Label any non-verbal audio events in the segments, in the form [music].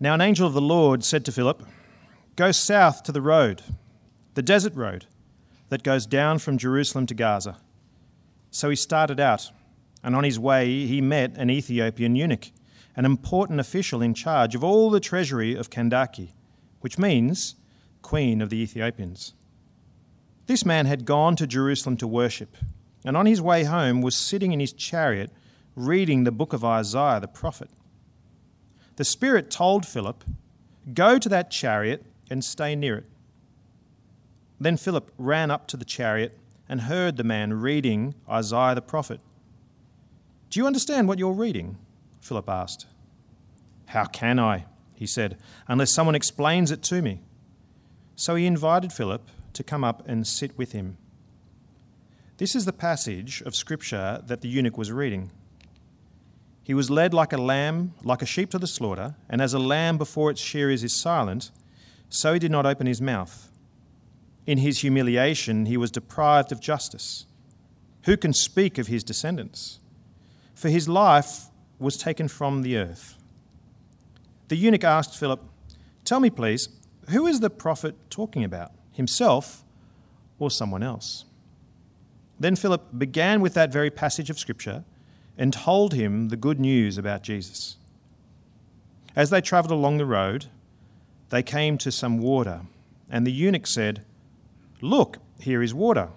Now, an angel of the Lord said to Philip, Go south to the road, the desert road, that goes down from Jerusalem to Gaza. So he started out, and on his way he met an Ethiopian eunuch, an important official in charge of all the treasury of Kandake, which means Queen of the Ethiopians. This man had gone to Jerusalem to worship, and on his way home was sitting in his chariot reading the book of Isaiah the prophet. The Spirit told Philip, Go to that chariot and stay near it. Then Philip ran up to the chariot and heard the man reading Isaiah the prophet. Do you understand what you're reading? Philip asked. How can I? He said, unless someone explains it to me. So he invited Philip to come up and sit with him. This is the passage of Scripture that the eunuch was reading. He was led like a lamb, like a sheep to the slaughter, and as a lamb before its shearers is silent, so he did not open his mouth. In his humiliation, he was deprived of justice. Who can speak of his descendants? For his life was taken from the earth. The eunuch asked Philip, Tell me, please, who is the prophet talking about, himself or someone else? Then Philip began with that very passage of Scripture and told him the good news about Jesus. As they travelled along the road, they came to some water, and the eunuch said, Look, here is water.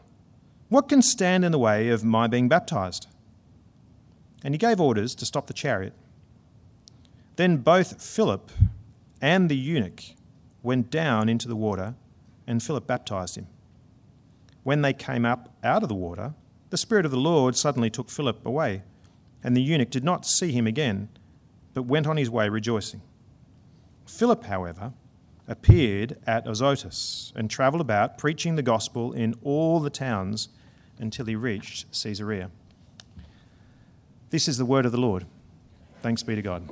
What can stand in the way of my being baptized? And he gave orders to stop the chariot. Then both Philip and the eunuch went down into the water, and Philip baptized him. When they came up out of the water, the Spirit of the Lord suddenly took Philip away and the eunuch did not see him again, but went on his way rejoicing. Philip, however, appeared at Azotus and travelled about, preaching the gospel in all the towns until he reached Caesarea. This is the word of the Lord. Thanks be to God.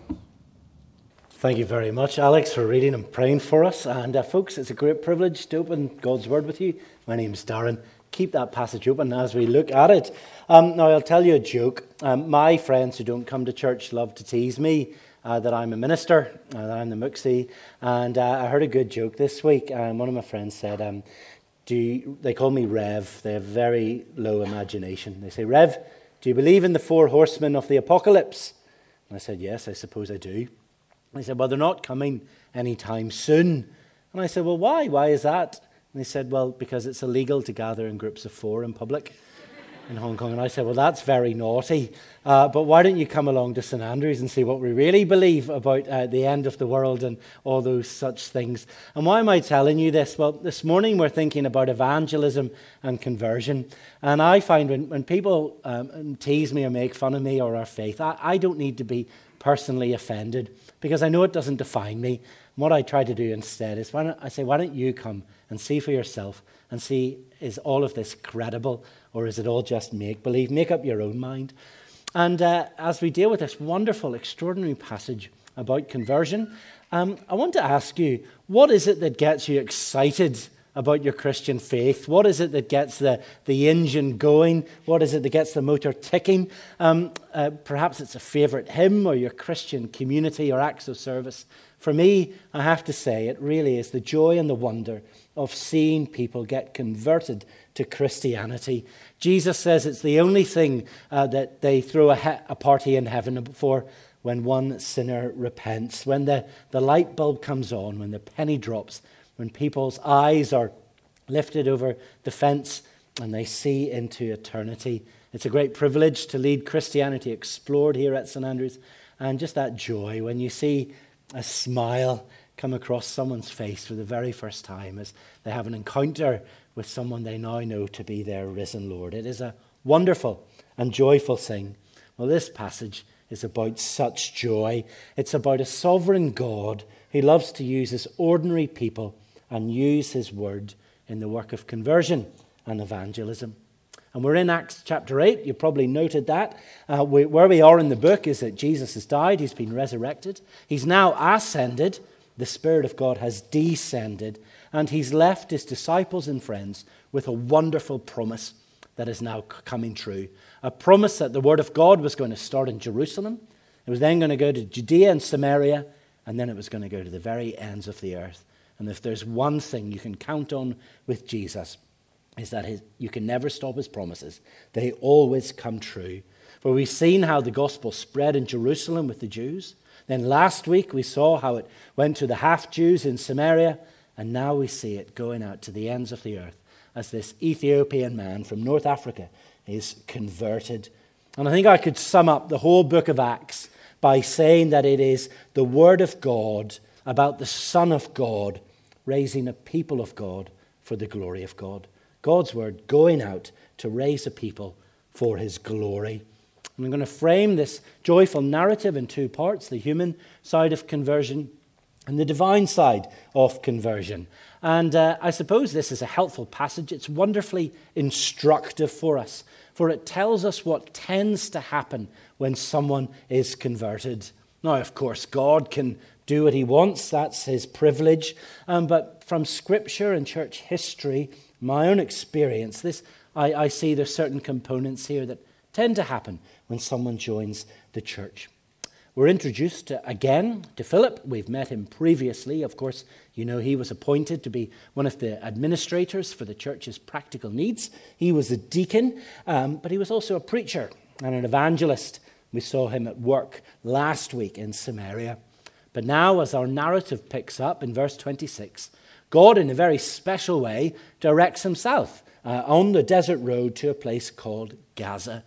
Thank you very much, Alex, for reading and praying for us. And, uh, folks, it's a great privilege to open God's Word with you. My name is Darren keep that passage open as we look at it. Um, now, I'll tell you a joke. Um, my friends who don't come to church love to tease me uh, that I'm a minister, uh, that I'm the Mooksy. And uh, I heard a good joke this week. Um, one of my friends said, um, do you, they call me Rev. They have very low imagination. They say, Rev, do you believe in the four horsemen of the apocalypse? And I said, Yes, I suppose I do. They said, Well, they're not coming anytime soon. And I said, Well, why? Why is that? And they said, Well, because it's illegal to gather in groups of four in public in Hong Kong. And I said, Well, that's very naughty. Uh, but why don't you come along to St. Andrews and see what we really believe about uh, the end of the world and all those such things? And why am I telling you this? Well, this morning we're thinking about evangelism and conversion. And I find when, when people um, tease me or make fun of me or our faith, I, I don't need to be personally offended because I know it doesn't define me. And what I try to do instead is why I say, Why don't you come? And see for yourself and see is all of this credible or is it all just make believe? Make up your own mind. And uh, as we deal with this wonderful, extraordinary passage about conversion, um, I want to ask you what is it that gets you excited about your Christian faith? What is it that gets the, the engine going? What is it that gets the motor ticking? Um, uh, perhaps it's a favorite hymn or your Christian community or acts of service. For me, I have to say, it really is the joy and the wonder of seeing people get converted to Christianity. Jesus says it's the only thing uh, that they throw a, he- a, party in heaven for when one sinner repents, when the, the light bulb comes on, when the penny drops, when people's eyes are lifted over the fence and they see into eternity. It's a great privilege to lead Christianity explored here at St. Andrews. And just that joy when you see a smile come across someone's face for the very first time as they have an encounter with someone they now know to be their risen Lord. It is a wonderful and joyful thing. Well, this passage is about such joy. It's about a sovereign God who loves to use his ordinary people and use his word in the work of conversion and evangelism. And we're in Acts chapter 8. You probably noted that. Uh, we, where we are in the book is that Jesus has died, he's been resurrected, he's now ascended the Spirit of God has descended, and he's left his disciples and friends with a wonderful promise that is now coming true. A promise that the Word of God was going to start in Jerusalem, it was then going to go to Judea and Samaria, and then it was going to go to the very ends of the earth. And if there's one thing you can count on with Jesus, is that his, you can never stop his promises. They always come true. For we've seen how the gospel spread in Jerusalem with the Jews. Then last week we saw how it went to the half Jews in Samaria. And now we see it going out to the ends of the earth as this Ethiopian man from North Africa is converted. And I think I could sum up the whole book of Acts by saying that it is the Word of God about the Son of God raising a people of God for the glory of God. God's Word going out to raise a people for His glory. And I'm going to frame this joyful narrative in two parts the human side of conversion and the divine side of conversion. And uh, I suppose this is a helpful passage. It's wonderfully instructive for us, for it tells us what tends to happen when someone is converted. Now, of course, God can do what he wants, that's his privilege. Um, but from scripture and church history, my own experience, this, I, I see there's certain components here that tend to happen when someone joins the church. We're introduced again to Philip. We've met him previously. Of course, you know he was appointed to be one of the administrators for the church's practical needs. He was a deacon, um, but he was also a preacher and an evangelist. We saw him at work last week in Samaria. But now, as our narrative picks up in verse 26, God, in a very special way, directs himself uh, on the desert road to a place called Gaza.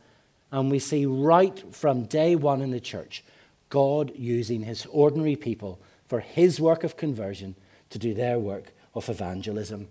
And we see right from day one in the church God using his ordinary people for his work of conversion to do their work of evangelism.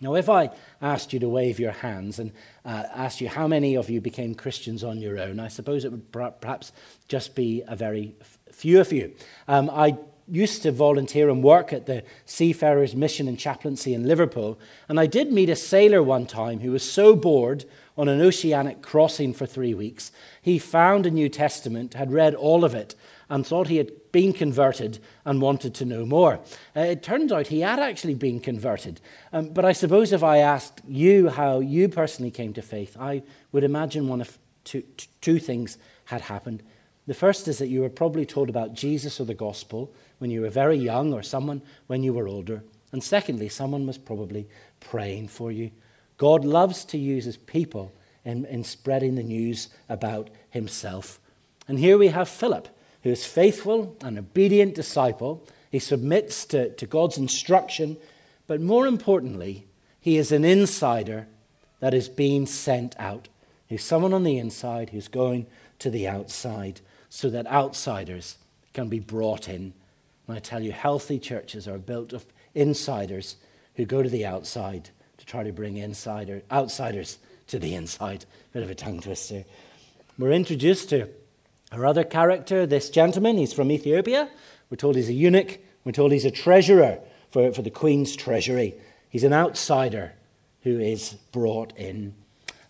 Now, if I asked you to wave your hands and uh, asked you how many of you became Christians on your own, I suppose it would perhaps just be a very few of you. Um, I used to volunteer and work at the Seafarers Mission and Chaplaincy in Liverpool, and I did meet a sailor one time who was so bored on an oceanic crossing for three weeks, he found a New Testament, had read all of it, and thought he had been converted and wanted to know more. Uh, it turns out he had actually been converted. Um, but I suppose if I asked you how you personally came to faith, I would imagine one of two, two things had happened. The first is that you were probably told about Jesus or the gospel when you were very young, or someone when you were older. And secondly, someone was probably praying for you. God loves to use his people in, in spreading the news about himself. And here we have Philip, who is faithful and obedient disciple. He submits to, to God's instruction, but more importantly, he is an insider that is being sent out. He's someone on the inside who's going to the outside so that outsiders can be brought in. And I tell you, healthy churches are built of insiders who go to the outside to try to bring insider, outsiders to the inside. Bit of a tongue twister. We're introduced to our other character, this gentleman. He's from Ethiopia. We're told he's a eunuch. We're told he's a treasurer for, for the queen's treasury. He's an outsider who is brought in.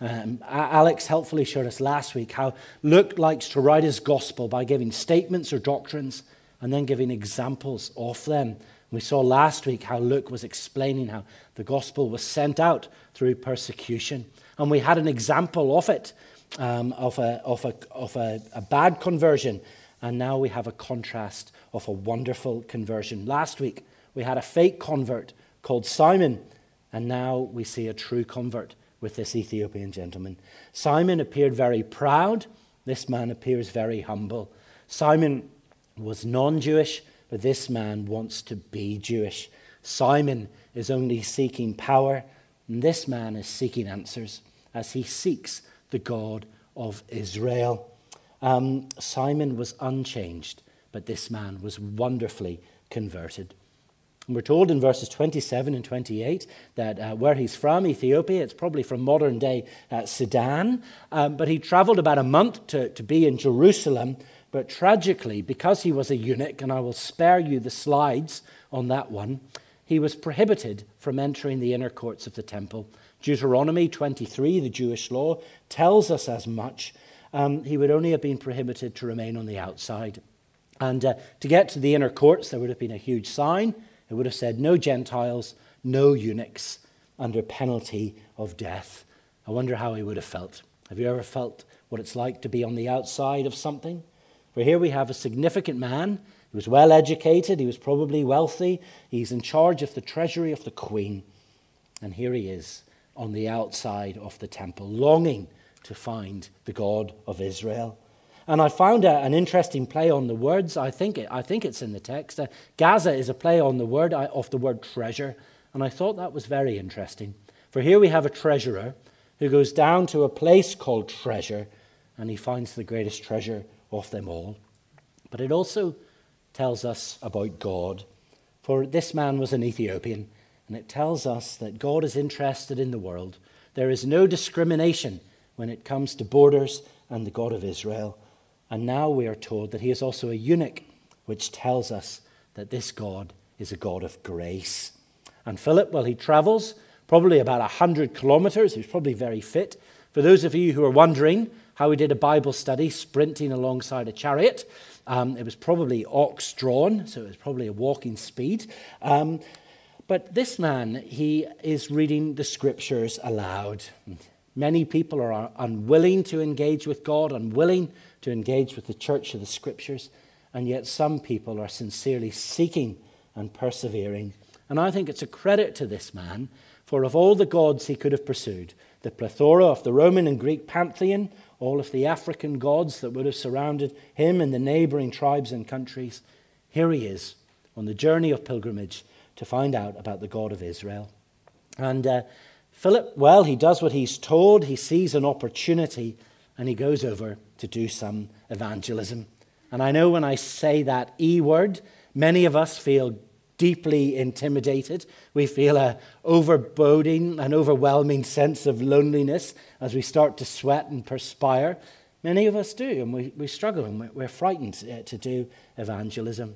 Um, Alex helpfully showed us last week how Luke likes to write his gospel by giving statements or doctrines and then giving examples of them. We saw last week how Luke was explaining how the gospel was sent out through persecution. And we had an example of it, um, of, a, of, a, of a, a bad conversion. And now we have a contrast of a wonderful conversion. Last week, we had a fake convert called Simon. And now we see a true convert with this Ethiopian gentleman. Simon appeared very proud. This man appears very humble. Simon was non Jewish but this man wants to be Jewish. Simon is only seeking power, and this man is seeking answers as he seeks the God of Israel. Um, Simon was unchanged, but this man was wonderfully converted. And we're told in verses 27 and 28 that uh, where he's from, Ethiopia, it's probably from modern day uh, Sudan, um, but he traveled about a month to, to be in Jerusalem but tragically, because he was a eunuch, and I will spare you the slides on that one, he was prohibited from entering the inner courts of the temple. Deuteronomy 23, the Jewish law, tells us as much. Um, he would only have been prohibited to remain on the outside. And uh, to get to the inner courts, there would have been a huge sign. It would have said, No Gentiles, no eunuchs, under penalty of death. I wonder how he would have felt. Have you ever felt what it's like to be on the outside of something? For here we have a significant man He was well educated. He was probably wealthy. He's in charge of the treasury of the queen. And here he is on the outside of the temple, longing to find the God of Israel. And I found a, an interesting play on the words. I think, it, I think it's in the text. Uh, Gaza is a play on the word uh, of the word treasure. And I thought that was very interesting. For here we have a treasurer who goes down to a place called treasure and he finds the greatest treasure of them all. But it also tells us about God. For this man was an Ethiopian, and it tells us that God is interested in the world. There is no discrimination when it comes to borders and the God of Israel. And now we are told that he is also a eunuch, which tells us that this God is a God of grace. And Philip, well, he travels probably about 100 kilometers. He's probably very fit. For those of you who are wondering how he did a Bible study sprinting alongside a chariot, um, it was probably ox drawn, so it was probably a walking speed. Um, but this man, he is reading the scriptures aloud. Many people are unwilling to engage with God, unwilling to engage with the church of the scriptures, and yet some people are sincerely seeking and persevering. And I think it's a credit to this man, for of all the gods he could have pursued, the plethora of the Roman and Greek pantheon, all of the African gods that would have surrounded him and the neighboring tribes and countries. Here he is on the journey of pilgrimage to find out about the God of Israel. And uh, Philip, well, he does what he's told. He sees an opportunity and he goes over to do some evangelism. And I know when I say that E word, many of us feel deeply intimidated. We feel a overboding, an overwhelming sense of loneliness as we start to sweat and perspire. Many of us do, and we, we struggle and we're frightened uh, to do evangelism.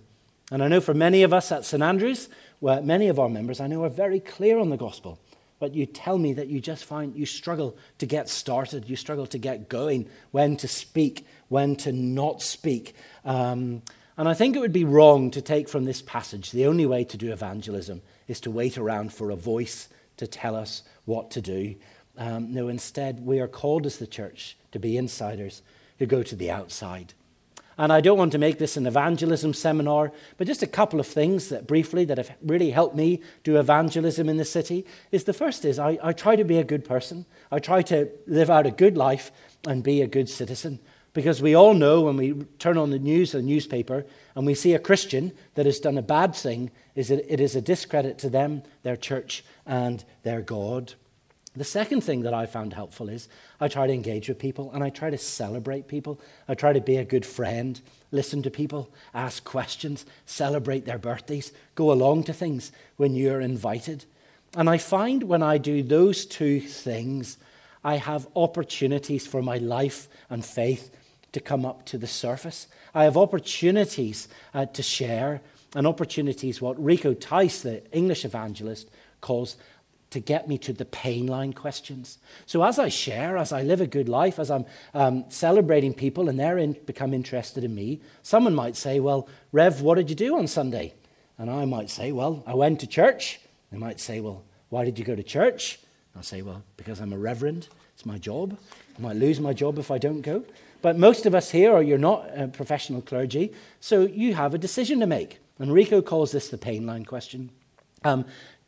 And I know for many of us at St. Andrews, where many of our members I know are very clear on the gospel. But you tell me that you just find you struggle to get started, you struggle to get going, when to speak, when to not speak. Um, and I think it would be wrong to take from this passage the only way to do evangelism is to wait around for a voice to tell us what to do. Um, no, instead, we are called as the church to be insiders who go to the outside. And I don't want to make this an evangelism seminar, but just a couple of things that briefly that have really helped me do evangelism in the city is the first is I, I try to be a good person. I try to live out a good life and be a good citizen. Because we all know when we turn on the news or the newspaper and we see a Christian that has done a bad thing, is that it is a discredit to them, their church, and their God. The second thing that I found helpful is I try to engage with people and I try to celebrate people. I try to be a good friend, listen to people, ask questions, celebrate their birthdays, go along to things when you're invited. And I find when I do those two things, I have opportunities for my life and faith to come up to the surface. I have opportunities uh, to share, and opportunities, what Rico Tice, the English evangelist, calls to get me to the pain line questions. So as I share, as I live a good life, as I'm um, celebrating people and they're in, become interested in me, someone might say, Well, Rev, what did you do on Sunday? And I might say, Well, I went to church. They might say, Well, why did you go to church? I'll say, Well, because I'm a reverend. It's my job. I might lose my job if I don't go. But most of us here, or you're not a professional clergy, so you have a decision to make. And Rico calls this the pain line question. Um,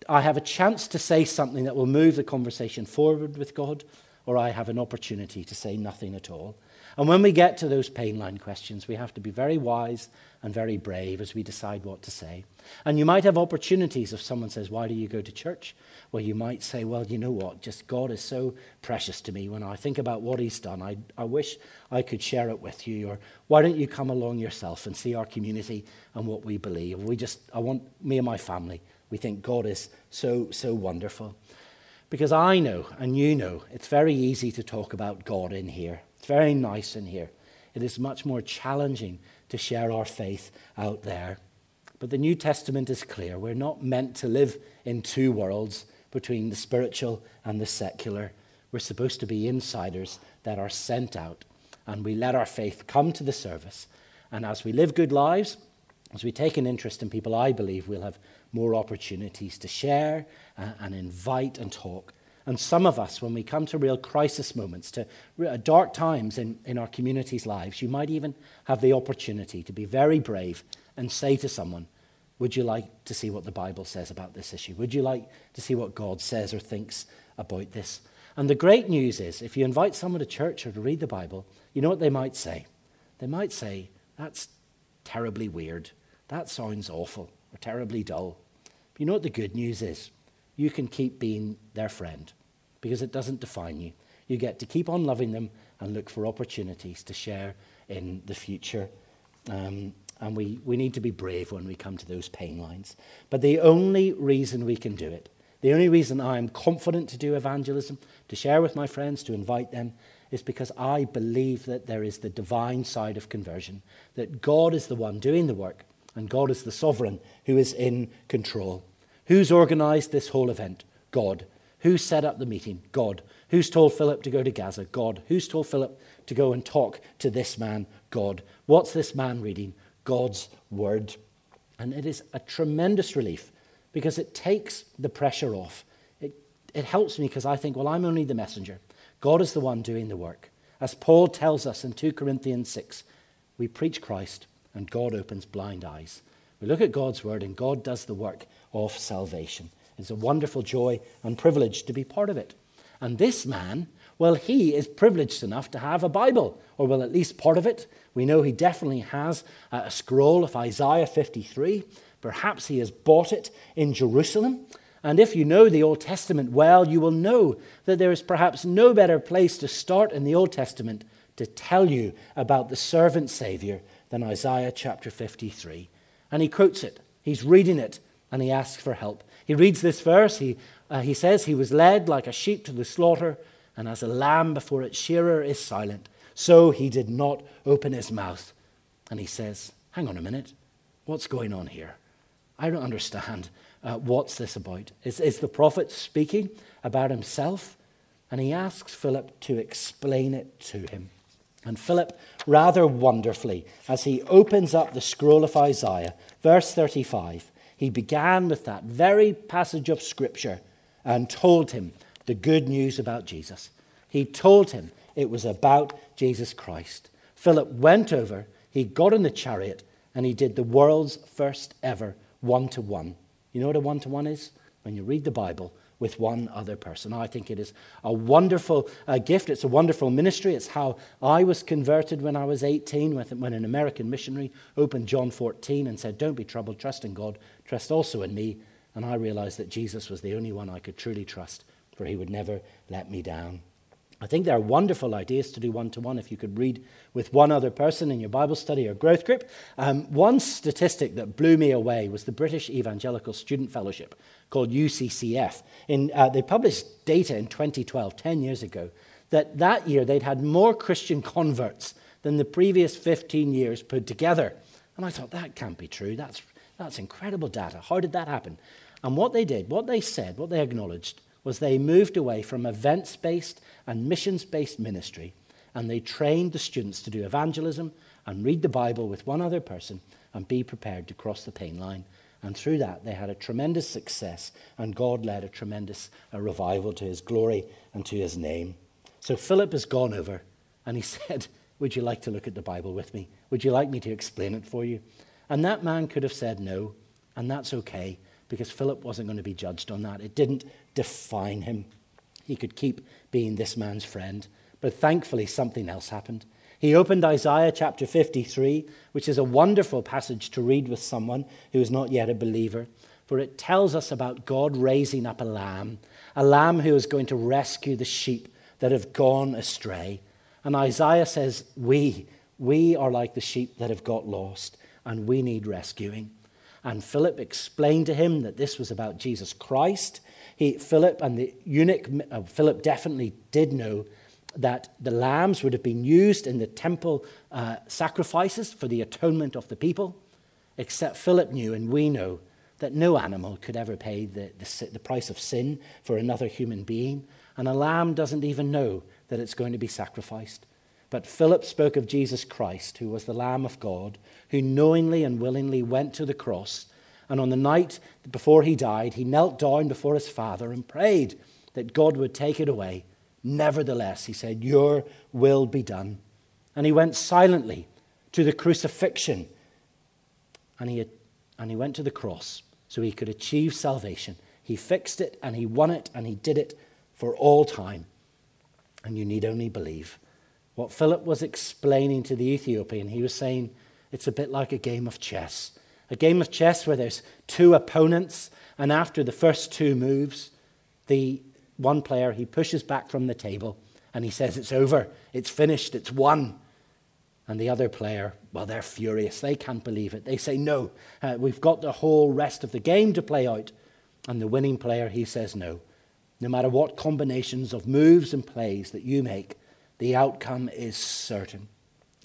I have a chance to say something that will move the conversation forward with God, or I have an opportunity to say nothing at all. And when we get to those pain line questions, we have to be very wise and very brave as we decide what to say. And you might have opportunities if someone says, Why do you go to church? Well, you might say, Well, you know what? Just God is so precious to me. When I think about what He's done, I, I wish I could share it with you. Or why don't you come along yourself and see our community and what we believe? We just, I want me and my family, we think God is so, so wonderful. Because I know, and you know, it's very easy to talk about God in here. It's very nice in here. It is much more challenging to share our faith out there. But the New Testament is clear. We're not meant to live in two worlds between the spiritual and the secular. We're supposed to be insiders that are sent out, and we let our faith come to the service. And as we live good lives, as we take an interest in people, I believe we'll have more opportunities to share uh, and invite and talk. And some of us, when we come to real crisis moments, to dark times in, in our community's lives, you might even have the opportunity to be very brave and say to someone, Would you like to see what the Bible says about this issue? Would you like to see what God says or thinks about this? And the great news is, if you invite someone to church or to read the Bible, you know what they might say? They might say, That's terribly weird. That sounds awful or terribly dull. But you know what the good news is? You can keep being their friend because it doesn't define you. You get to keep on loving them and look for opportunities to share in the future. Um, and we, we need to be brave when we come to those pain lines. But the only reason we can do it, the only reason I am confident to do evangelism, to share with my friends, to invite them, is because I believe that there is the divine side of conversion, that God is the one doing the work, and God is the sovereign who is in control. Who's organized this whole event? God. Who set up the meeting? God. Who's told Philip to go to Gaza? God. Who's told Philip to go and talk to this man? God. What's this man reading? God's word. And it is a tremendous relief because it takes the pressure off. It, it helps me because I think, well, I'm only the messenger. God is the one doing the work. As Paul tells us in 2 Corinthians 6, we preach Christ and God opens blind eyes. We look at God's word and God does the work of salvation. It's a wonderful joy and privilege to be part of it. And this man, well, he is privileged enough to have a Bible, or well, at least part of it. We know he definitely has a scroll of Isaiah 53. Perhaps he has bought it in Jerusalem. And if you know the Old Testament well, you will know that there is perhaps no better place to start in the Old Testament to tell you about the servant Savior than Isaiah chapter 53. And he quotes it. He's reading it and he asks for help. He reads this verse. He, uh, he says, He was led like a sheep to the slaughter, and as a lamb before its shearer is silent, so he did not open his mouth. And he says, Hang on a minute. What's going on here? I don't understand. Uh, what's this about? Is, is the prophet speaking about himself? And he asks Philip to explain it to him. And Philip, rather wonderfully, as he opens up the scroll of Isaiah, verse 35, he began with that very passage of Scripture and told him the good news about Jesus. He told him it was about Jesus Christ. Philip went over, he got in the chariot, and he did the world's first ever one to one. You know what a one to one is? When you read the Bible, with one other person. I think it is a wonderful uh, gift. It's a wonderful ministry. It's how I was converted when I was 18, when an American missionary opened John 14 and said, Don't be troubled, trust in God, trust also in me. And I realized that Jesus was the only one I could truly trust, for he would never let me down. I think there are wonderful ideas to do one to one if you could read with one other person in your Bible study or growth group. Um, one statistic that blew me away was the British Evangelical Student Fellowship called UCCF. In, uh, they published data in 2012, 10 years ago, that that year they'd had more Christian converts than the previous 15 years put together. And I thought, that can't be true. That's, that's incredible data. How did that happen? And what they did, what they said, what they acknowledged, was they moved away from events based and missions based ministry and they trained the students to do evangelism and read the Bible with one other person and be prepared to cross the pain line. And through that, they had a tremendous success, and God led a tremendous a revival to his glory and to his name. So Philip has gone over and he [laughs] said, Would you like to look at the Bible with me? Would you like me to explain it for you? And that man could have said no, and that's okay because Philip wasn't going to be judged on that. It didn't define him. He could keep being this man's friend. But thankfully, something else happened. He opened Isaiah chapter 53, which is a wonderful passage to read with someone who is not yet a believer, for it tells us about God raising up a lamb, a lamb who is going to rescue the sheep that have gone astray. And Isaiah says, We, we are like the sheep that have got lost, and we need rescuing. And Philip explained to him that this was about Jesus Christ. He, Philip and the eunuch, uh, Philip definitely did know that the lambs would have been used in the temple uh, sacrifices for the atonement of the people, except Philip knew, and we know, that no animal could ever pay the, the, the price of sin for another human being. And a lamb doesn't even know that it's going to be sacrificed. But Philip spoke of Jesus Christ, who was the Lamb of God, who knowingly and willingly went to the cross. And on the night before he died, he knelt down before his Father and prayed that God would take it away. Nevertheless, he said, Your will be done. And he went silently to the crucifixion and he, and he went to the cross so he could achieve salvation. He fixed it and he won it and he did it for all time. And you need only believe. What Philip was explaining to the Ethiopian, he was saying it's a bit like a game of chess. A game of chess where there's two opponents, and after the first two moves, the one player he pushes back from the table and he says it's over, it's finished, it's won. And the other player, well, they're furious. They can't believe it. They say, No, uh, we've got the whole rest of the game to play out. And the winning player, he says, No. No matter what combinations of moves and plays that you make, the outcome is certain.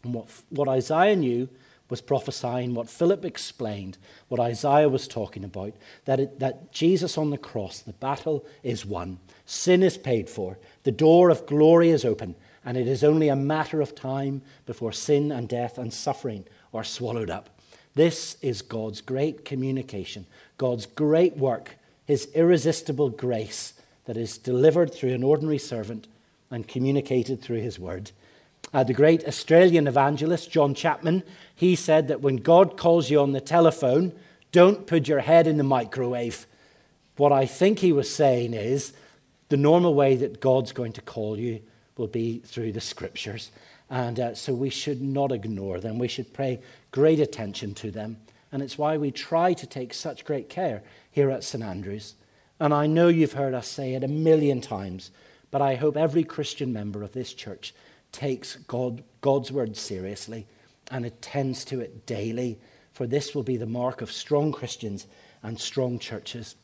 And what, what Isaiah knew was prophesying, what Philip explained, what Isaiah was talking about, that, it, that Jesus on the cross, the battle is won, sin is paid for, the door of glory is open, and it is only a matter of time before sin and death and suffering are swallowed up. This is God's great communication, God's great work, his irresistible grace that is delivered through an ordinary servant and communicated through his word. Uh, the great Australian evangelist, John Chapman, he said that when God calls you on the telephone, don't put your head in the microwave. What I think he was saying is the normal way that God's going to call you will be through the scriptures. And uh, so we should not ignore them. We should pay great attention to them. And it's why we try to take such great care here at St. Andrews. And I know you've heard us say it a million times, but I hope every Christian member of this church takes God, God's word seriously and attends to it daily, for this will be the mark of strong Christians and strong churches.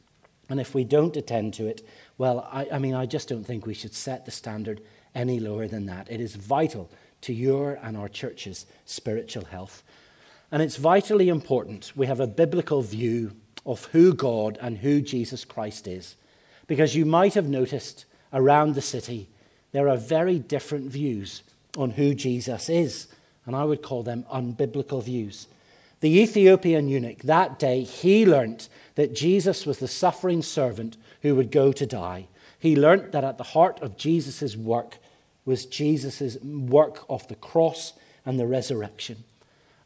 And if we don't attend to it, well, I, I mean, I just don't think we should set the standard any lower than that. It is vital to your and our church's spiritual health. And it's vitally important we have a biblical view of who God and who Jesus Christ is. Because you might have noticed around the city, there are very different views on who Jesus is. And I would call them unbiblical views. The Ethiopian eunuch, that day, he learnt that Jesus was the suffering servant who would go to die. He learnt that at the heart of Jesus' work was Jesus' work of the cross and the resurrection.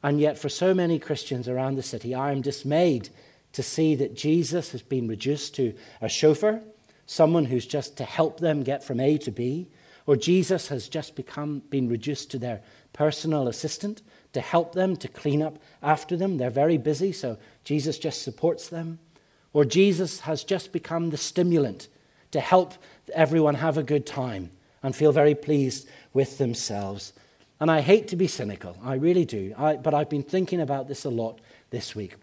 And yet, for so many Christians around the city, I am dismayed to see that Jesus has been reduced to a chauffeur, someone who's just to help them get from A to B, or Jesus has just become been reduced to their personal assistant to help them to clean up after them. They're very busy, so Jesus just supports them. Or Jesus has just become the stimulant to help everyone have a good time and feel very pleased with themselves. And I hate to be cynical, I really do. I, but I've been thinking about this a lot this week,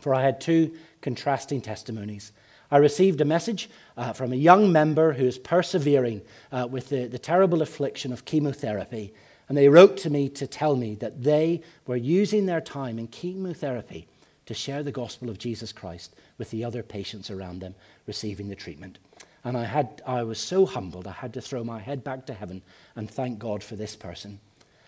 for I had two contrasting testimonies. I received a message uh, from a young member who is persevering uh, with the, the terrible affliction of chemotherapy. And they wrote to me to tell me that they were using their time in chemotherapy to share the gospel of Jesus Christ with the other patients around them receiving the treatment. And I, had, I was so humbled, I had to throw my head back to heaven and thank God for this person.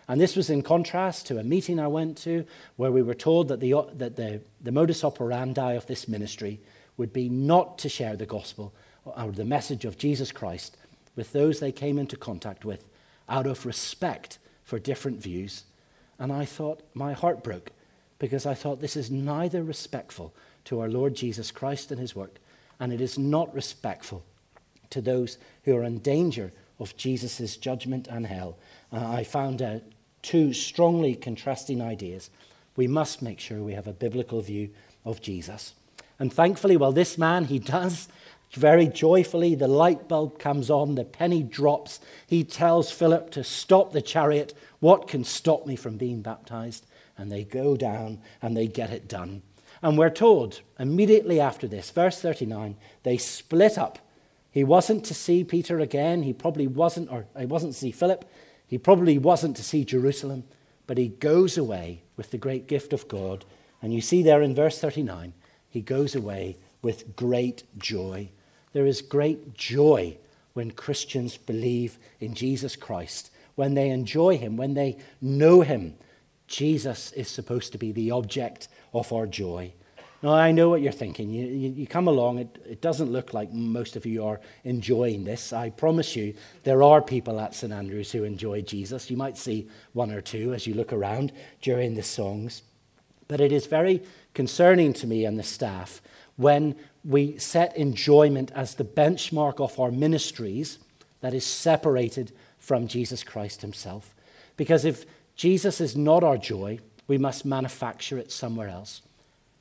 And this was in contrast to a meeting I went to where we were told that, the, that the, the modus operandi of this ministry would be not to share the gospel or the message of Jesus Christ with those they came into contact with out of respect for different views. And I thought, my heart broke because I thought this is neither respectful to our Lord Jesus Christ and his work, and it is not respectful to those who are in danger of Jesus' judgment and hell. Uh, I found uh, two strongly contrasting ideas. We must make sure we have a biblical view of Jesus. And thankfully, well, this man, he does very joyfully. The light bulb comes on, the penny drops. He tells Philip to stop the chariot. What can stop me from being baptized? And they go down and they get it done. And we're told immediately after this, verse 39, they split up he wasn't to see Peter again. He probably wasn't, or he wasn't to see Philip. He probably wasn't to see Jerusalem. But he goes away with the great gift of God. And you see there in verse 39, he goes away with great joy. There is great joy when Christians believe in Jesus Christ, when they enjoy him, when they know him. Jesus is supposed to be the object of our joy. Now, I know what you're thinking. You, you, you, come along, it, it doesn't look like most of you are enjoying this. I promise you, there are people at St. Andrews who enjoy Jesus. You might see one or two as you look around during the songs. But it is very concerning to me and the staff when we set enjoyment as the benchmark of our ministries that is separated from Jesus Christ himself. Because if Jesus is not our joy, we must manufacture it somewhere else.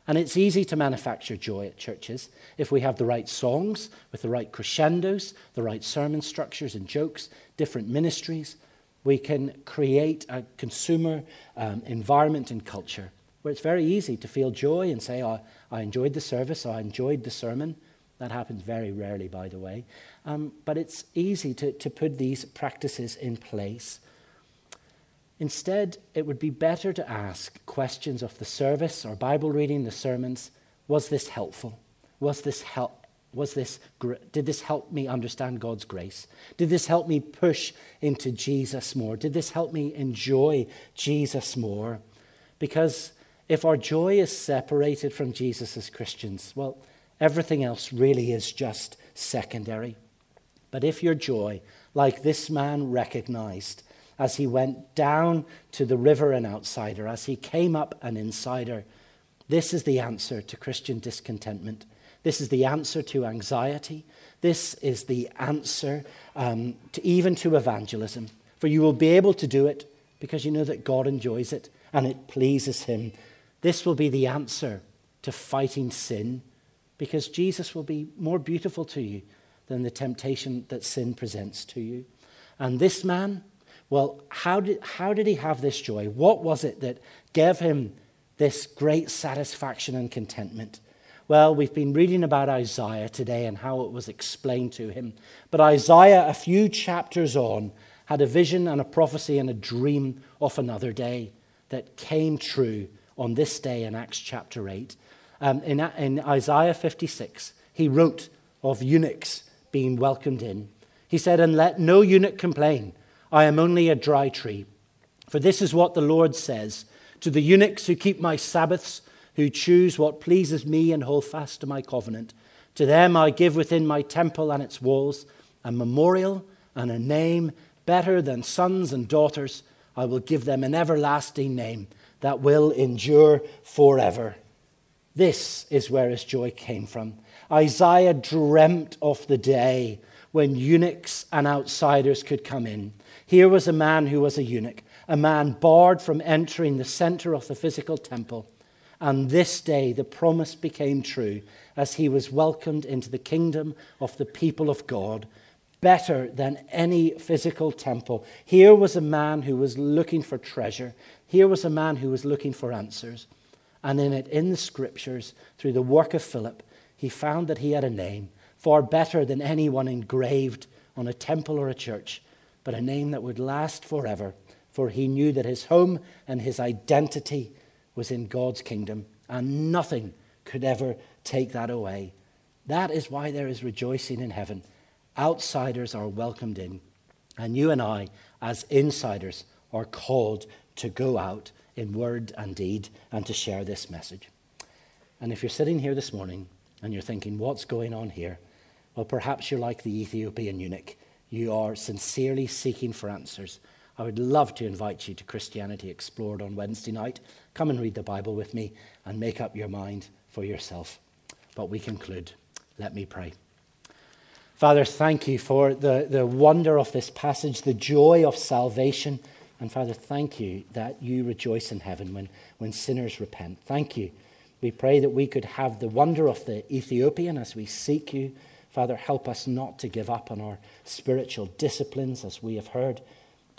And it's easy to manufacture joy at churches if we have the right songs with the right crescendos, the right sermon structures and jokes, different ministries. We can create a consumer um, environment and culture where it's very easy to feel joy and say, oh, I enjoyed the service, I enjoyed the sermon. That happens very rarely, by the way. Um, but it's easy to, to put these practices in place. Instead, it would be better to ask questions of the service or Bible reading, the sermons. Was this helpful? Was this help? Was this, did this help me understand God's grace? Did this help me push into Jesus more? Did this help me enjoy Jesus more? Because if our joy is separated from Jesus as Christians, well, everything else really is just secondary. But if your joy, like this man recognized as he went down to the river an outsider, as he came up an insider, this is the answer to Christian discontentment. This is the answer to anxiety. This is the answer um, to even to evangelism. For you will be able to do it because you know that God enjoys it and it pleases Him. This will be the answer to fighting sin because Jesus will be more beautiful to you than the temptation that sin presents to you. And this man, well, how did, how did he have this joy? What was it that gave him this great satisfaction and contentment? Well, we've been reading about Isaiah today and how it was explained to him. But Isaiah, a few chapters on, had a vision and a prophecy and a dream of another day that came true on this day in Acts chapter 8. Um, in, in Isaiah 56, he wrote of eunuchs being welcomed in. He said, And let no eunuch complain, I am only a dry tree. For this is what the Lord says to the eunuchs who keep my Sabbaths who choose what pleases me and hold fast to my covenant. To them I give within my temple and its walls a memorial and a name better than sons and daughters. I will give them an everlasting name that will endure forever. This is where his joy came from. Isaiah dreamt of the day when eunuchs and outsiders could come in. Here was a man who was a eunuch, a man barred from entering the center of the physical temple. And this day the promise became true as he was welcomed into the kingdom of the people of God, better than any physical temple. Here was a man who was looking for treasure. Here was a man who was looking for answers. And in it, in the scriptures, through the work of Philip, he found that he had a name far better than anyone engraved on a temple or a church, but a name that would last forever. For he knew that his home and his identity was in God's kingdom, and nothing could ever take that away. That is why there is rejoicing in heaven. Outsiders are welcomed in, and you and I, as insiders, are called to go out in word and deed and to share this message. And if you're sitting here this morning and you're thinking, what's going on here? Well, perhaps you're like the Ethiopian eunuch. You are sincerely seeking for answers. I would love to invite you to Christianity Explored on Wednesday night. Come and read the Bible with me and make up your mind for yourself. But we conclude. Let me pray. Father, thank you for the, the wonder of this passage, the joy of salvation. And Father, thank you that you rejoice in heaven when, when sinners repent. Thank you. We pray that we could have the wonder of the Ethiopian as we seek you. Father, help us not to give up on our spiritual disciplines as we have heard.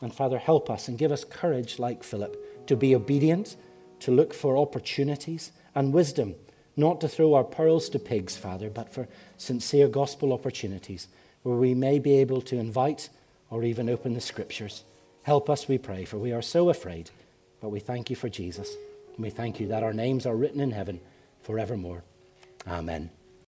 And Father, help us and give us courage like Philip to be obedient, to look for opportunities and wisdom, not to throw our pearls to pigs, Father, but for sincere gospel opportunities where we may be able to invite or even open the scriptures. Help us, we pray, for we are so afraid. But we thank you for Jesus. And we thank you that our names are written in heaven forevermore. Amen.